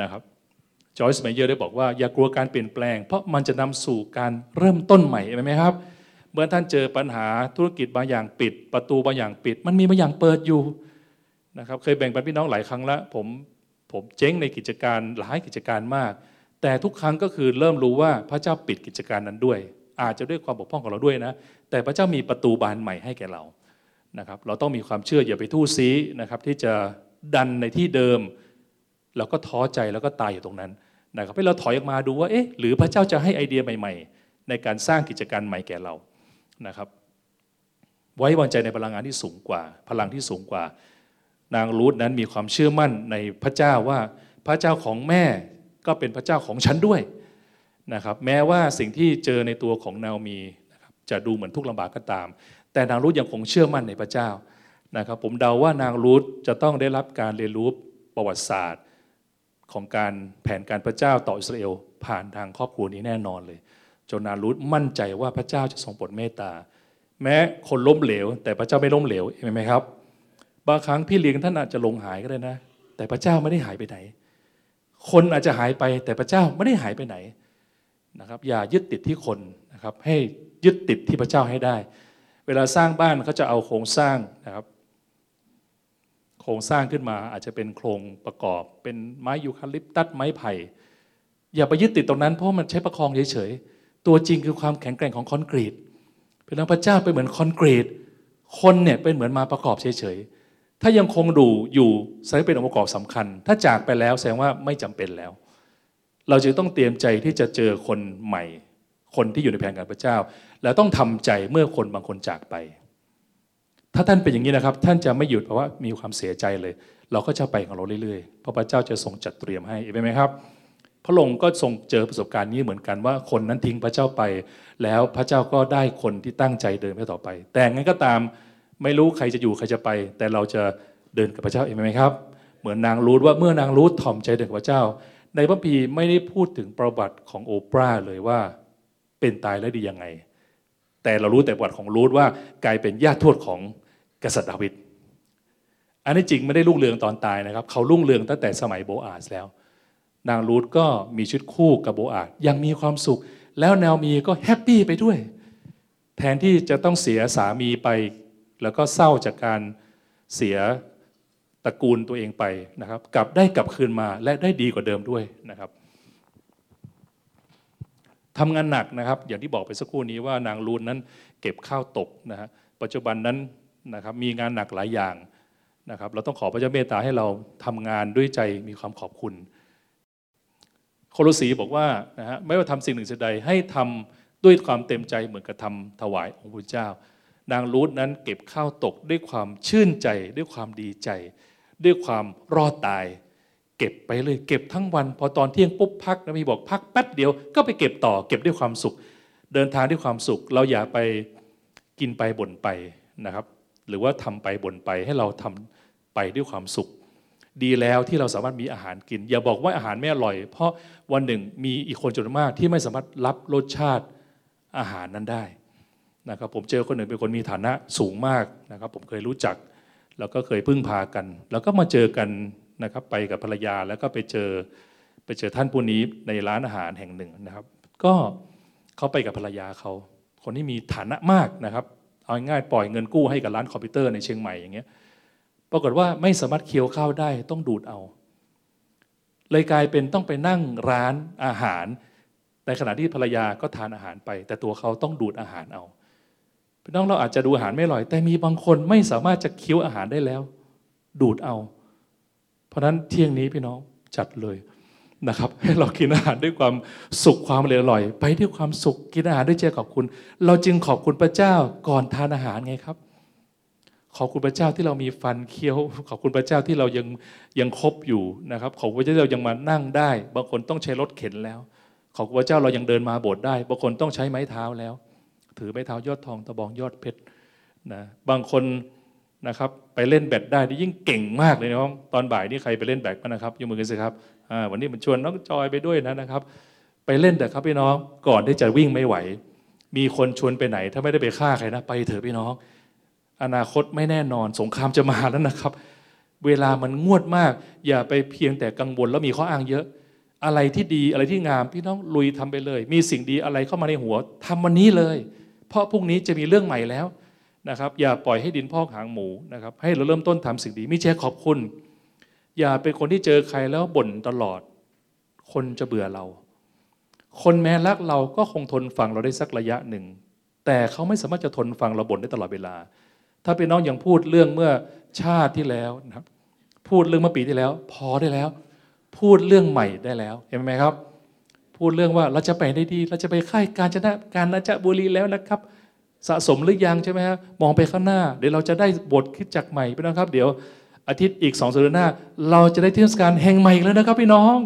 นะครับจอยส์เมเยอร์ได้บอกว่าอย่ากลัวการเปลี่ยนแปลง เพราะมันจะนำสู่การเริ่มต้นใหม่ใช่ไหมครับ เมื่อท่านเจอปัญหาธุรกิจบางอย่างปิด ประตูบางอย่างปิด มันมีบางอย่างเปิดอยู่นะครับเคยแบ่งปันพี่น้องหลายครั้งแล้วผมผมเจ๊งในกิจการหลายกิจการมาก แต่ทุกครั้งก็คือเริ่มรู้ว่าพระเจ้าปิดกิจการนั้นด้วย อาจจะด้วยความบกพร่องของเราด้วยนะ แต่พระเจ้ามีประตูบานใหม่ให้แก่เรานะครับเราต้องมีความเชื่ออย่าไปทู่ซีนะครับที่จะดันในที่เดิมเราก็ท้อใจแล้วก็ตายอยู่ตรงนั้นนะครับให้เราถอยออกมาดูว่าเอ๊ะหรือพระเจ้าจะให้ไอเดียใหม่ ๆ ในการสร้างกิจการใหม่แก่เรา นะครับ ไว้วางใจในพลังงานที่สูงกว่า พลังที่สูงกว่า นางรูธนั้นมีความเชื่อมั่นในพระเจ้าว่าพระเจ้าของแม่ก็เป็นพระเจ้าของฉันด้วยนะครับ แม้ว่าสิ่งที่เจอในตัวของนามีนะครับจะดูเหมือนทุกข์ลำบากก็ตาม แต่นางรูธยังคงเชื่อมั่นในพระเจ้านะครับ ผมเดาว่านางรูธจะต้องได้รับการเรียนรู้ประวัติศาสตร์ของการแผนการพระเจ้าต่ออิสราเอลผ่านทางครอบครัวนี้แน่นอนเลย จนนารูธมั่นใจว่าพระเจ้าจะทรงโปรดเมตตา แม้คนล้มเหลว แต่พระเจ้าไม่ล้มเหลวเห็นไหมครับ บางครั้งพี่เลี้ยงท่านอาจจะลงหายก็ได้นะ แต่พระเจ้าไม่ได้หายไปไหน คนอาจจะหายไปแต่พระเจ้าไม่ได้หายไปไหนนะครับอย่ายึดติดที่คนนะครับให้ยึดติดที่พระเจ้าให้ได้ เวลาสร้างบ้านเขาจะเอาโครงสร้างนะครับ โครงสร้างขึ้นมาอาจจะเป็นโครงประกอบ เป็นไม้ยูคาลิปตัสไม้ไผ่อย่าไปยึดติดตรงนั้นเพราะมันใช้ประคองเฉยๆ ตัวจริงคือความแข็งแกร่งของคอนกรีตเป็นพระเจ้าเป็นเหมือนคอนกรีต คนเนี่ยเป็นเหมือนมาประกอบเฉยๆ ถ้ายังคงดูอยู่แสดงเป็นองค์ประกอบสำคัญ ถ้าจากไปแล้วแสดงว่าไม่จำเป็นแล้ว เราจึงต้องเตรียมใจที่จะเจอคนใหม่ คนที่อยู่ในแผนการพระเจ้า แล้วต้องทำใจเมื่อคนบางคนจากไป ถ้าท่านเป็นอย่างนี้นะครับ ท่านจะไม่หยุดเพราะว่ามีความเสียใจเลย เราก็จะไปของเราเรื่อยๆ เพราะพระเจ้าจะทรงจัดเตรียมให้เห็นไหมครับ พระองค์ก็ทรงเจอประสบการณ์นี้เหมือนกันว่าคนนั้นทิ้งพระเจ้าไป แล้วพระเจ้าก็ได้คนที่ตั้งใจเดินไปต่อไป แต่งั้นก็ตามไม่รู้ใครจะอยู่ใครจะไป แต่เราจะเดินกับพระเจ้าเองไหมครับ เหมือนนางรูธว่าเมื่อนางรูธถ่อมใจเดินกับพระเจ้า ในพระพีไม่ได้พูดถึงประวัติของโอปราเลยว่าเป็นตายแล้วดียังไง แต่เรารู้แต่ประวัติของรูธว่ากลายเป็นญาติทวดของกษัตริย์ดาวิดอันนี้จริงไม่ได้รุ่งเรืองตอนตายนะครับ เขารุ่งเรืองตั้งแต่สมัยโบอาสแล้ว นางรูธก็มีชุดคู่กับโบอาสยังมีความสุข แล้วแนวมีก็แฮปปี้ไปด้วย แทนที่จะต้องเสียสามีไป แล้วก็เศร้าจากการเสียตระกูลตัวเองไปนะครับกลับได้กลับคืนมาและได้ดีกว่าเดิมด้วยนะครับทำงานหนักนะครับ อย่างที่บอกไปสักครู่นี้ว่านางรูนนั้นเก็บข้าวตกนะฮะปัจจุบันนั้นนะครับมีงานหนักหลายอย่างนะครับ เราต้องขอพระเจ้าเมตตาให้เราทำงานด้วยใจมีความขอบคุณ โคโลสีบอกว่านะฮะไม่ว่าทำสิ่งหนึ่งสิ่งใดให้ทำด้วยความเต็มใจเหมือนกับทำถวายองค์พระเจ้า นางรูทนั้นเก็บข้าวตกด้วยความชื่นใจ ด้วยความดีใจ ด้วยความรอดตาย เก็บไปเลยเก็บทั้งวัน พอตอนเที่ยงปุ๊บพักนะมีบอกพักแป๊บเดียวก็ไปเก็บต่อ เก็บด้วยความสุข เดินทางด้วยความสุข เราอย่าไปกินไปบ่นไปนะครับ หรือว่าทำไปบ่นไปให้เราทำไปด้วยความสุข ดีแล้วที่เราสามารถมีอาหารกิน อย่าบอกว่าอาหารไม่อร่อย เพราะวันหนึ่งมีอีกคนจำนวนมากที่ไม่สามารถรับรสชาติอาหารนั้นได้นะครับผมเจอคนหนึ่งเป็นคนมีฐานะสูงมากนะครับผมเคยรู้จัก แล้วก็เคยพึ่งพากัน แล้วก็มาเจอกันนะครับไปกับภรรยาแล้วก็ไปเจอไปเจอท่านผู้นี้ในร้านอาหารแห่งหนึ่งนะครับ ก็เขาไปกับภรรยาเขาคนที่มีฐานะมากนะครับเอาง่ายปล่อยเงินกู้ให้กับร้านคอมพิวเตอร์ในเชียงใหม่อย่างเงี้ย ปรากฏว่าไม่สามารถเคี้ยวข้าวได้ต้องดูดเอา เลยกลายเป็นต้องไปนั่งร้านอาหาร ในขณะที่ภรรยาก็ทานอาหารไป แต่ตัวเขาต้องดูดอาหารเอาพี่น้องเราอาจจะดูอาหารไม่อร่อย แต่มีบางคนไม่สามารถจะเคี้ยวอาหารได้แล้ว ดูดเอา เพราะนั้นเที่ยงนี้พี่น้องจัดเลยนะครับให้เรากินอาหารด้วยความสุขความอร่อย ไปด้วยความสุขกินอาหารด้วยใจขอบคุณ เราจึงขอบคุณพระเจ้าก่อนทานอาหารไงครับ ขอบคุณพระเจ้าที่เรามีฟันเคี้ยว ขอบคุณพระเจ้าที่เรายังยังครบอยู่นะครับ ขอบคุณพระเจ้าเรายังมานั่งได้ บางคนต้องใช้รถเข็นแล้ว ขอบคุณพระเจ้าเรายังเดินมาโบสถ์ได้ บางคนต้องใช้ไม้เท้าแล้ว ถือไม้เท้ายอดทองตะบองยอดเพชรนะบางคนนะครับไปเล่นแบดได้นี่ยิ่งเก่งมากเลยน้องตอนบ่ายนี่ใครไปเล่นแบดกันนะครับยกมือกันสิครับวันนี้มันชวนน้องจอยไปด้วยนะนะครับ ไปเล่นแต่ครับพี่น้องก่อนที่จะวิ่งไม่ไหว มีคนชวนไปไหน ถ้าไม่ได้ไปฆ่าใครนะ ไปเถอะพี่น้อง อนาคตไม่แน่นอน สงครามจะมาแล้วนะครับ เวลามันงวดมาก อย่าไปเพียงแต่กังวลแล้วมีข้ออ้างเยอะ อะไรที่ดีอะไรที่งามพี่น้องลุยทำไปเลย มีสิ่งดีอะไรเข้ามาในหัวทำวันนี้เลย เพราะพรุ่งนี้จะมีเรื่องใหม่แล้วนะครับ อย่าปล่อยให้ดินพอกหางหมูนะครับ ให้เราเริ่มต้นทำสิ่งดีไม่ใช่ขอบคุณ อย่าเป็นคนที่เจอใครแล้วบ่นตลอด คนจะเบื่อเรา คนแม้รักเราก็คงทนฟังเราได้สักระยะหนึ่ง แต่เขาไม่สามารถจะทนฟังเราบ่นได้ตลอดเวลา ถ้าเป็นน้องอยังพูดเรื่องเมื่อชาติที่แล้วนะครับ พูดเรื่องเมื่อปีที่แล้ว พอได้แล้ว พูดเรื่องใหม่ได้แล้ว เห็นไหมครับ พูดเรื่องว่าเราจะไปได้ดี เราจะไปค่ายการจนะการนาจบุรีแล้วนะครับ สะสมหรือยังใช่ไหมครับมองไปข้างหน้า เดี๋ยวเราจะได้บทคิดจักใหม่พี่น้องครับ เดี๋ยวอาทิตย์อีกสองสัปดาห์หน้า เราจะได้เทศกาลแห่งใหม่แล้วนะครับพี่น้อง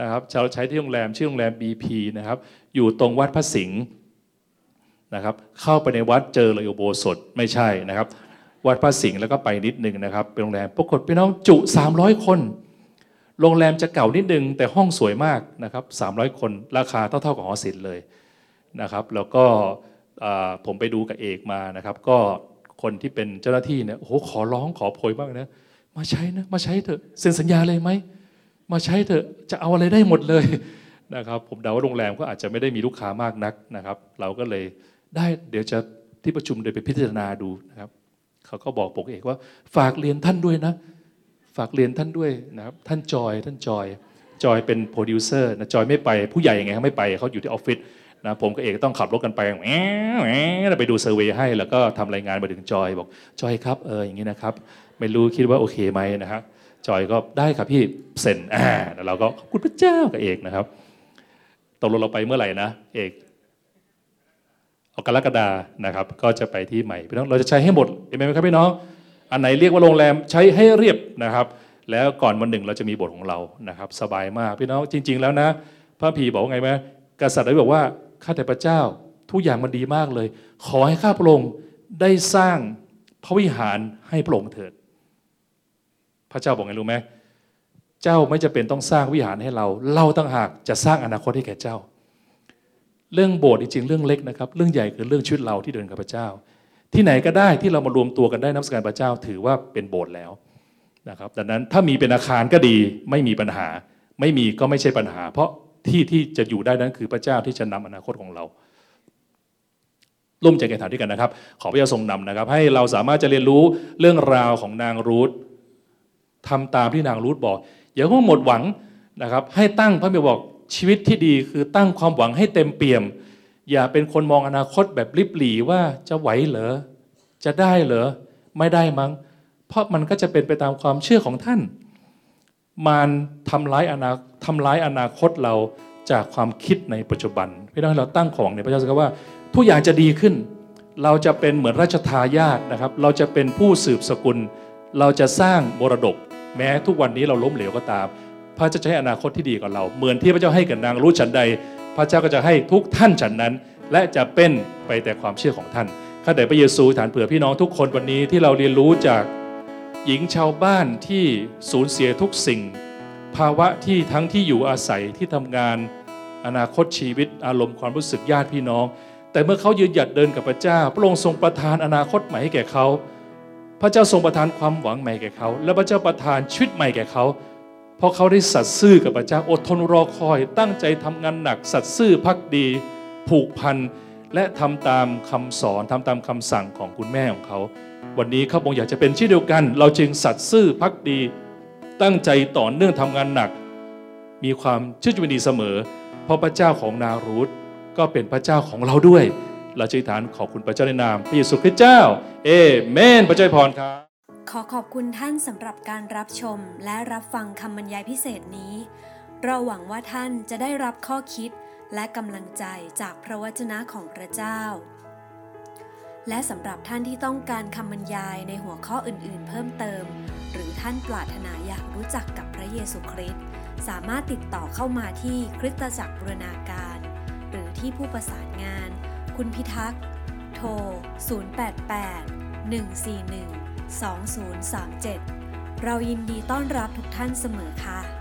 นะครับเราใช้ที่โรงแรมชื่อโรงแรม BP นะครับอยู่ตรงวัดพระสิงห์ นะครับ เข้าไปในวัดเจอเลยโบสถไม่ใช่นะครับ วัดพระสิงห์แล้วก็ไปนิดนึงนะครับเป็นโรงแรมปรากฏพี่น้องจุ 300 คน โรงแรมจะเก่านิดนึง แต่ห้องสวยมากนะครับ300 คนราคาเท่าๆกับหอศิลป์เลยนะครับ แล้วก็ผมไปดูกับเอกมานะครับ ก็คนที่เป็นเจ้าหน้าที่เนี่ยโอ้โหขอร้องขอโพยมากนะมาใช้นะมาใช้เถอะเซ็นสัญญาเลยไหมมาใช้เถอะจะเอาอะไรได้หมดเลยนะครับผมเดาว่าโรงแรมก็อาจจะไม่ได้มีลูกค้ามากนักนะครับ เราก็เลย ได้เดี๋ยวจะที่ประชุมเดี๋ยวไปพิจารณาดูนะครับเขาก็บอกปกเอกว่าฝากเรียนท่านด้วยนะ ฝากเรียนท่านด้วยนะครับท่านจอยท่านจอยจอยเป็นโปรดิวเซอร์นะจอยไม่ไปผู้ใหญ่ยังไงเขาไม่ไปเขาอยู่ที่ออฟฟิศนะผมกับเอกต้องขับรถกันไปแหมไปดู survey ให้ แล้วก็ทำรายงานมาถึงจอยบอกจอยครับเอออย่างนี้นะครับ ไม่รู้คิดว่าโอเคไหมนะครับจอยก็ได้ครับพี่เซ็นอ่าแล้วเราก็คุณพระเจ้ากับเอกนะครับตกลงเราไปเมื่อไหร่นะเอก กรกฎานะครับ ก็จะไปที่ใหม่พี่น้องเราจะใช้ให้หมดเห็นไหมครับพี่น้อง อันไหนเรียกว่าโรงแรมใช้ให้เรียบนะครับ แล้วก่อนวันหนึ่งเราจะมีบทของเรานะครับ สบายมากพี่น้องจริง ๆ แล้วนะ พระพีบอกว่าไงไหมกษัตริย์ได้บอกว่าข้าแต่พระเจ้าทุกอย่างมันดีมากเลย ขอให้ข้าพระองค์ได้สร้างพระวิหารให้พระองค์เถิด พระเจ้าบอกไงรู้ไหมเจ้าไม่จะเป็นต้องสร้างวิหารให้เรา เราตั้งหากจะสร้างอนาคตให้แก่เจ้า เรื่องโบสถ์จริงๆเรื่องเล็กนะครับ เรื่องใหญ่คือเรื่องชีวิตเราที่เดินกับพระเจ้า ที่ไหนก็ได้ที่เรามารวมตัวกันได้นับสการพระเจ้าถือว่าเป็นโบสถ์แล้วนะครับดังนั้นถ้ามีเป็นอาคารก็ดีไม่มีปัญหา ไม่มีก็ไม่ใช่ปัญหา เพราะที่ที่จะอยู่ได้นั้นคือพระเจ้าที่จะนำอนาคตของเราร่วมใจกันถามด้วยกันนะครับ ขอพระเจ้าทรงนำนะครับ ให้เราสามารถจะเรียนรู้เรื่องราวของนางรูธทำตามที่นางรูธบอกอย่าเพิ่งหมดหวังนะครับ ให้ตั้งพระบิดบอก ชีวิตที่ดีคือตั้งความหวังให้เต็มเปี่ยม อย่าเป็นคนมองอนาคตแบบริบหรี่ว่าจะไหวเหรอจะได้เหรอไม่ได้มั้ง เพราะมันก็จะเป็นไปตามความเชื่อของท่านมารทำร้ายอนาทำร้ายอนาคตเราจากความคิดในปัจจุบันพี่น้องเราตั้งของในพระเจ้าสักว่า ทุกอย่างจะดีขึ้น เราจะเป็นเหมือนราชทายาทนะครับ เราจะเป็นผู้สืบสกุล เราจะสร้างมรดก แม้ทุกวันนี้เราล้มเหลวก็ตาม พระเจ้าจะให้อนาคตที่ดีกับเรา เหมือนที่พระเจ้าให้กับนางรู้ฉันใด พระเจ้าก็จะให้ทุกท่านฉันนั้น และจะเป็นไปแต่ความเชื่อของท่านข้าแต่พระเยซูฐานเผื่อพี่น้องทุกคนวันนี้ที่เราเรียนรู้จากหญิงชาวบ้านที่สูญเสียทุกสิ่ง ภาวะที่ทั้งที่อยู่อาศัยที่ทำงาน อนาคตชีวิตอารมณ์ความรู้สึกญาติพี่น้อง แต่เมื่อเขายืนหยัดเดินกับพระเจ้า พระองค์ทรงประทานอนาคตใหม่ให้แก่เขา พระเจ้าทรงประทานความหวังใหม่แก่เขา และพระเจ้าประทานชีวิตใหม่แก่เขา เพราะเขาได้สัตย์ซื่อกับพระเจ้าอดทนรอคอย ตั้งใจทำงานหนัก สัตย์ซื่อพักดี ผูกพันและทำตามคำสอนทำตามคำสั่งของคุณแม่ของเขา วันนี้ข้าพงอยากจะเป็นเช่นเดียวกัน เราจึงสัตย์ซื่อพักดี ตั้งใจต่อเนื่องทำงานหนัก มีความเชื่อจุนดีเสมอ เพราะพระเจ้าของนารูธก็เป็นพระเจ้าของเราด้วยเราจึงฐานขอบคุณพระเจ้าในนามพระเยซูคริสต์เจ้า เอเมน พระเจ้าพรครับ
ขอขอบคุณท่านสำหรับการรับชมและรับฟังคำบรรยายพิเศษนี้ เราหวังว่าท่านจะได้รับข้อคิดและกำลังใจจากพระวจนะของพระเจ้า และสำหรับท่านที่ต้องการคำบรรยายในหัวข้ออื่นๆ เพิ่มเติม หรือท่านปรารถนาอยากรู้จักกับพระเยซูคริสต์สามารถติดต่อเข้ามาที่คริสตจักรบูรณาการ หรือที่ผู้ประสานงาน คุณพิทักษ์ โทร 088 141 2037 เรายินดีต้อนรับทุกท่านเสมอค่ะ